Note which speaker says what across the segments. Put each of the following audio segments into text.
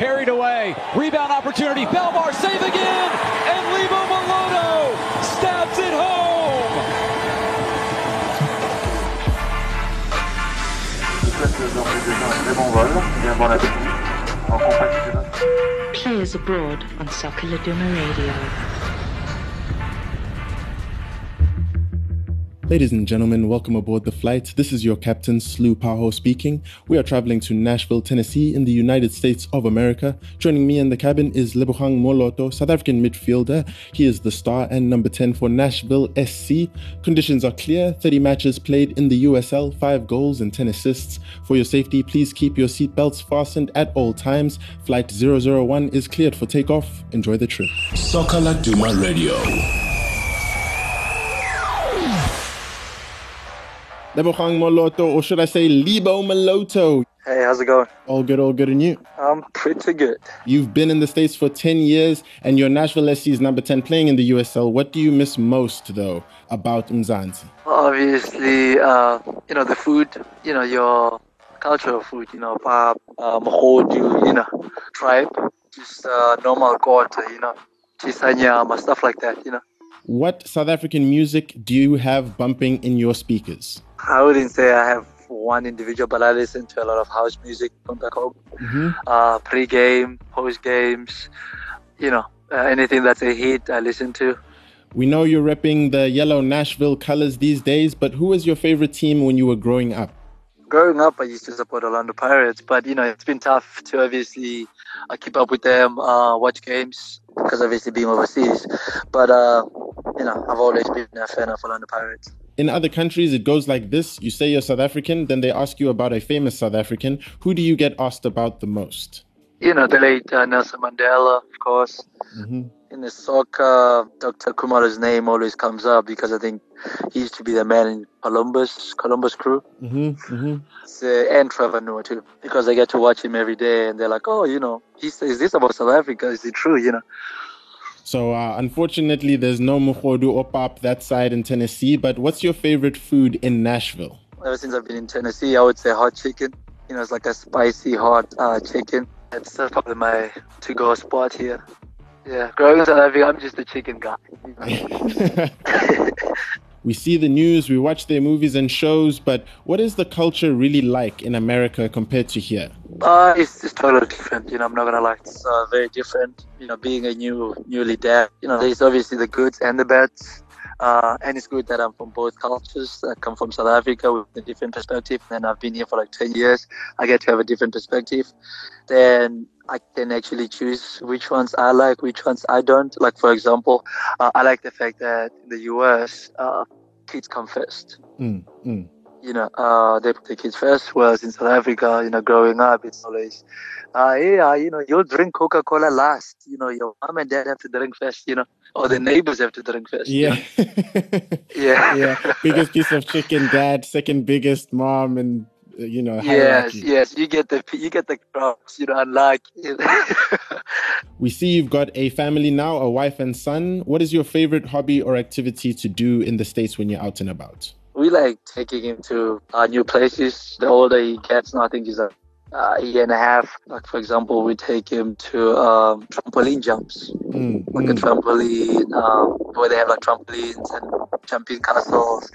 Speaker 1: parried away. Rebound opportunity. Belmar save again. And Lebo Moloto stabs it home.
Speaker 2: Players abroad on Soccer Laduma Radio.
Speaker 3: Ladies and gentlemen, welcome aboard the flight. This is your captain, Slu Paho speaking. We are traveling to Nashville, Tennessee, in the United States of America. Joining me in the cabin is Lebogang Moloto, South African midfielder. He is the star and number 10 for Nashville SC. Conditions are clear 30 matches played in the USL, 5 goals and 10 assists. For your safety, please keep your seatbelts fastened at all times. Flight 001 is cleared for takeoff. Enjoy the trip.
Speaker 4: Soccer Laduma Radio.
Speaker 3: Lebogang Moloto, or should I say Lebo Moloto?
Speaker 5: Hey, how's it going?
Speaker 3: All good, all good, and you?
Speaker 5: I'm pretty good.
Speaker 3: You've been in the States for 10 years and your Nashville Nashville is number 10 playing in the USL. What do you miss most, though, about Mzansi?
Speaker 5: Obviously, uh, you know, the food, you know, your cultural food, you know, pap, uh, mohodu, you know, tribe, just uh, normal quarter, you know, chisanyama, stuff like that, you know.
Speaker 3: What South African music do you have bumping in your speakers?
Speaker 5: I wouldn't say I have one individual, but I listen to a lot of house music from back home.
Speaker 3: Mm-hmm.
Speaker 5: Uh, pre-game, post-games, you know, uh, anything that's a hit, I listen to.
Speaker 3: We know you're repping the yellow Nashville colors these days, but who was your favorite team when you were growing up?
Speaker 5: Growing up, I used to support the Orlando Pirates, but you know, it's been tough to obviously uh, keep up with them, uh, watch games, because obviously being overseas. But uh, you know, I've always been a fan of Orlando Pirates.
Speaker 3: In other countries, it goes like this you say you're South African, then they ask you about a famous South African. Who do you get asked about the most?
Speaker 5: You know, the late uh, Nelson Mandela, of course.
Speaker 3: Mm-hmm.
Speaker 5: In the soccer, Dr. Khumalo's name always comes up because I think he used to be the man in Columbus, Columbus crew.
Speaker 3: Mm-hmm. Mm-hmm.
Speaker 5: Uh, and Trevor Noah too, because I get to watch him every day, and they're like, "Oh, you know, he says this about South Africa. Is it true?" You know.
Speaker 3: So, uh, unfortunately, there's no Muhodu or Pap that side in Tennessee, but what's your favorite food in Nashville?
Speaker 5: Ever since I've been in Tennessee, I would say hot chicken. You know, it's like a spicy hot uh, chicken. It's probably my to-go spot here. Yeah, growing up in South I'm just a chicken guy.
Speaker 3: we see the news, we watch their movies and shows, but what is the culture really like in America compared to here?
Speaker 5: Uh, it's, it's totally different. You know, I'm not gonna lie. It's uh, very different. You know, being a new newly dad. You know, there's obviously the goods and the bads. Uh, and it's good that I'm from both cultures. I come from South Africa with a different perspective, and I've been here for like 10 years. I get to have a different perspective. Then I can actually choose which ones I like, which ones I don't. Like, for example, uh, I like the fact that in the US, uh, kids come first.
Speaker 3: Mm, mm.
Speaker 5: You know, uh, they put the kids first. Whereas in South Africa, you know, growing up, it's always, uh, yeah, you know, you'll drink Coca Cola last. You know, your mom and dad have to drink first. You know, or the neighbors have to drink first. you
Speaker 3: Yeah.
Speaker 5: know? yeah,
Speaker 3: yeah. Biggest piece of chicken, dad. Second biggest, mom, and you know,
Speaker 5: Yes,
Speaker 3: hierarchy.
Speaker 5: yes, you get the you get the crops, you know, unlike
Speaker 3: We see you've got a family now, a wife and son. What is your favorite hobby or activity to do in the States when you're out and about?
Speaker 5: We like taking him to uh, new places. The older he gets, now I think he's a uh, year and a half. Like for example, we take him to um, trampoline jumps,
Speaker 3: Mm,
Speaker 5: like a
Speaker 3: mm.
Speaker 5: trampoline um, where they have like trampolines and jumping castles,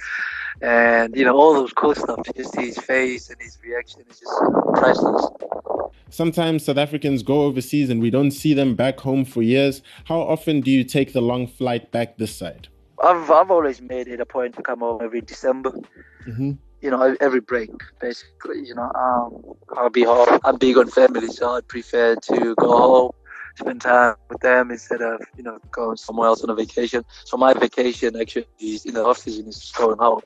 Speaker 5: and you know all those cool stuff. You just see his face and his reaction is just priceless.
Speaker 3: Sometimes South Africans go overseas and we don't see them back home for years. How often do you take the long flight back this side?
Speaker 5: I've I've always made it a point to come home every December.
Speaker 3: Mm-hmm.
Speaker 5: you know, every break, basically, you know, um, I'll be home. I'm big on family, so I'd prefer to go home, spend time with them instead of, you know, going somewhere else on a vacation. So my vacation actually is in the off season is going home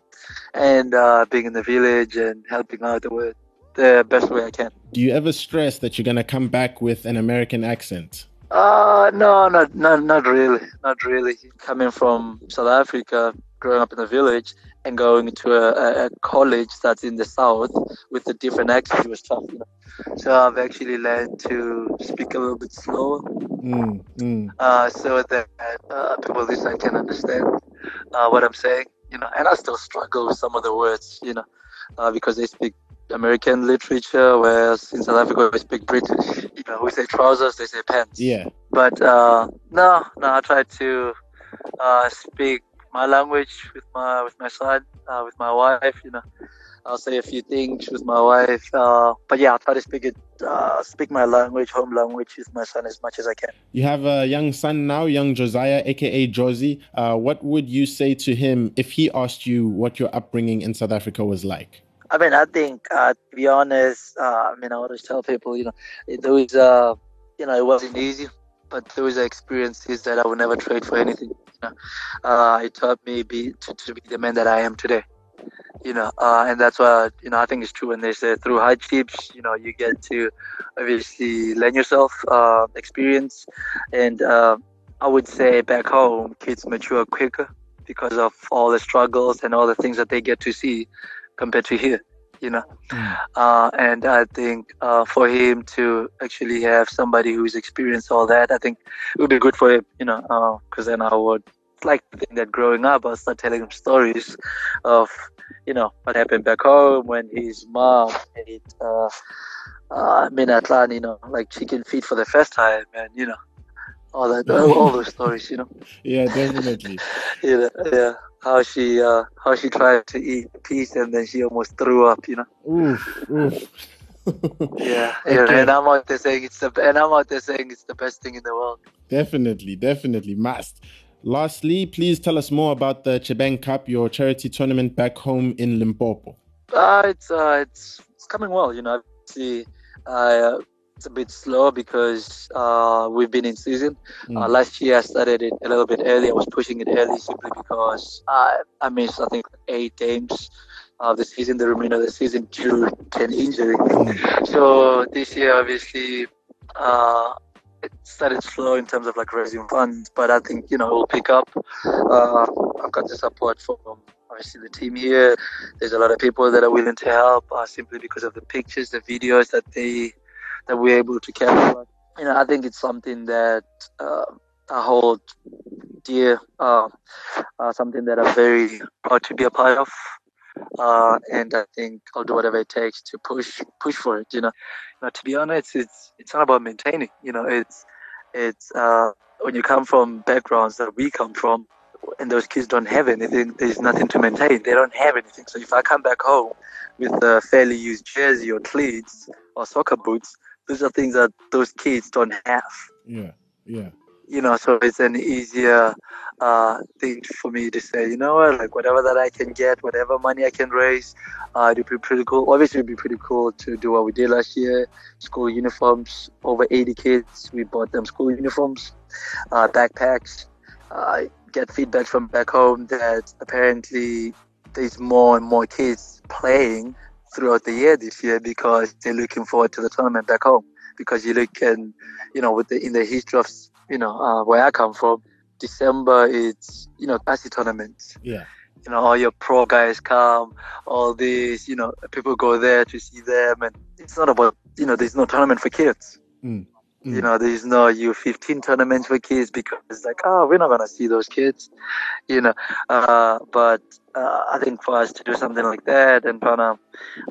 Speaker 5: and uh, being in the village and helping out the the best way I can.
Speaker 3: Do you ever stress that you're going to come back with an American accent?
Speaker 5: Uh, no, not, not, not really. Not really. Coming from South Africa, growing up in the village, and going to a, a, a college that's in the south with a different accent was tough. You know? So I've actually learned to speak a little bit slower,
Speaker 3: Mm, mm.
Speaker 5: uh, so that uh, people I can understand uh, what I'm saying. You know, and I still struggle with some of the words. You know, uh, because they speak American literature, whereas in South Africa we speak British. You know, we say trousers, they say pants.
Speaker 3: Yeah.
Speaker 5: But uh, no, no, I try to uh, speak my language with my with my son, uh, with my wife. You know, I'll say a few things with my wife. Uh, but yeah, I try to speak it, uh, speak my language, home language, with my son as much as I can.
Speaker 3: You have a young son now, young Josiah, aka Josie. Uh, what would you say to him if he asked you what your upbringing in South Africa was like?
Speaker 5: I mean, I think uh, to be honest, uh, I mean, I always tell people, you know, there was, uh, you know, it wasn't easy, but there was experiences that I would never trade for anything. You know, uh, it taught me be to, to be the man that I am today you know, uh, and that's why you know I think it's true when they say through hardships, you know, you get to obviously learn yourself, uh, experience, and I would say back home, kids mature quicker because of all the struggles and all the things that they get to see compared to here, you know. Mm. Uh, and I think uh, for him to actually have somebody who's experienced all that, I think it would be good for him, you know, because uh, then I would like to think that growing up, I start telling him stories of, you know, what happened back home when his mom ate uh, uh, Minatlan, you know, like chicken feet for the first time, and you know, all that, all those stories, you know.
Speaker 3: Yeah, definitely.
Speaker 5: yeah, yeah. How she, uh, how she tried to eat piece and then she almost threw up, you know.
Speaker 3: Oof, oof.
Speaker 5: yeah, yeah, okay. and I'm out there saying it's the, and I'm out there saying it's the best thing in the world.
Speaker 3: Definitely, definitely must. Lastly, please tell us more about the Chebang Cup, your charity tournament back home in Limpopo.
Speaker 5: Uh, it's uh, it's it's coming well. You know, see, uh, it's a bit slow because uh, we've been in season. Mm. Uh, last year I started it a little bit early. I was pushing it early simply because I I missed I think eight games of the season, the remainder of the season due to an injury. Mm. So this year, obviously, uh, it started slow in terms of like raising funds, but I think you know we'll pick up. Uh, I've got the support from obviously the team here. There's a lot of people that are willing to help uh, simply because of the pictures, the videos that they that we're able to capture. You know, I think it's something that uh, I hold dear, uh, uh, something that I'm very proud to be a part of. Uh, and I think I'll do whatever it takes to push push for it. You know, now, to be honest, it's it's not about maintaining. You know, it's it's uh, when you come from backgrounds that we come from, and those kids don't have anything. There's nothing to maintain. They don't have anything. So if I come back home with a fairly used jersey or cleats or soccer boots, those are things that those kids don't have.
Speaker 3: Yeah, yeah
Speaker 5: you know, so it's an easier uh, thing for me to say, you know what, like whatever that I can get, whatever money I can raise, uh, it'd be pretty cool. Obviously, it'd be pretty cool to do what we did last year. School uniforms, over 80 kids, we bought them school uniforms, uh, backpacks. Uh, get feedback from back home that apparently there's more and more kids playing throughout the year this year because they're looking forward to the tournament back home. Because you look and you know, with the in the history of you know, uh, where I come from, December it's you know passy tournaments.
Speaker 3: Yeah.
Speaker 5: You know, all your pro guys come, all these, you know, people go there to see them, and it's not about, you know, there's no tournament for kids.
Speaker 3: Mm.
Speaker 5: Mm. You know, there's no U15 tournaments for kids because it's like, oh, we're not gonna see those kids, you know. Uh, but uh, I think for us to do something like that and kind of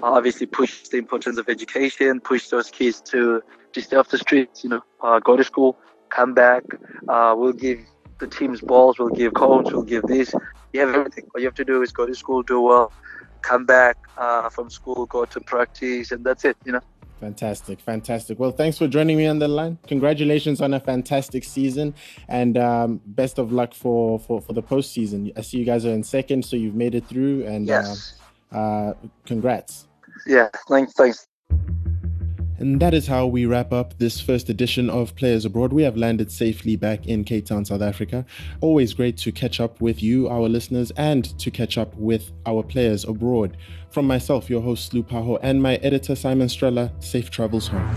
Speaker 5: obviously push the importance of education, push those kids to to stay off the streets, you know, uh, go to school, come back. Uh, we'll give the teams balls, we'll give cones, we'll give this. You have everything. All you have to do is go to school, do well, come back uh, from school, go to practice, and that's it, you know.
Speaker 3: Fantastic, fantastic. Well, thanks for joining me on the line. Congratulations on a fantastic season, and um, best of luck for, for for the postseason. I see you guys are in second, so you've made it through, and
Speaker 5: yes.
Speaker 3: uh, uh, congrats.
Speaker 5: Yeah, thanks, thanks.
Speaker 3: And that is how we wrap up this first edition of Players Abroad. We have landed safely back in Cape Town, South Africa. Always great to catch up with you, our listeners, and to catch up with our players abroad. From myself, your host, Lou Paho, and my editor, Simon Strella, safe travels home.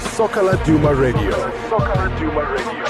Speaker 4: Soccer Laduma Radio. Soccer Laduma Radio.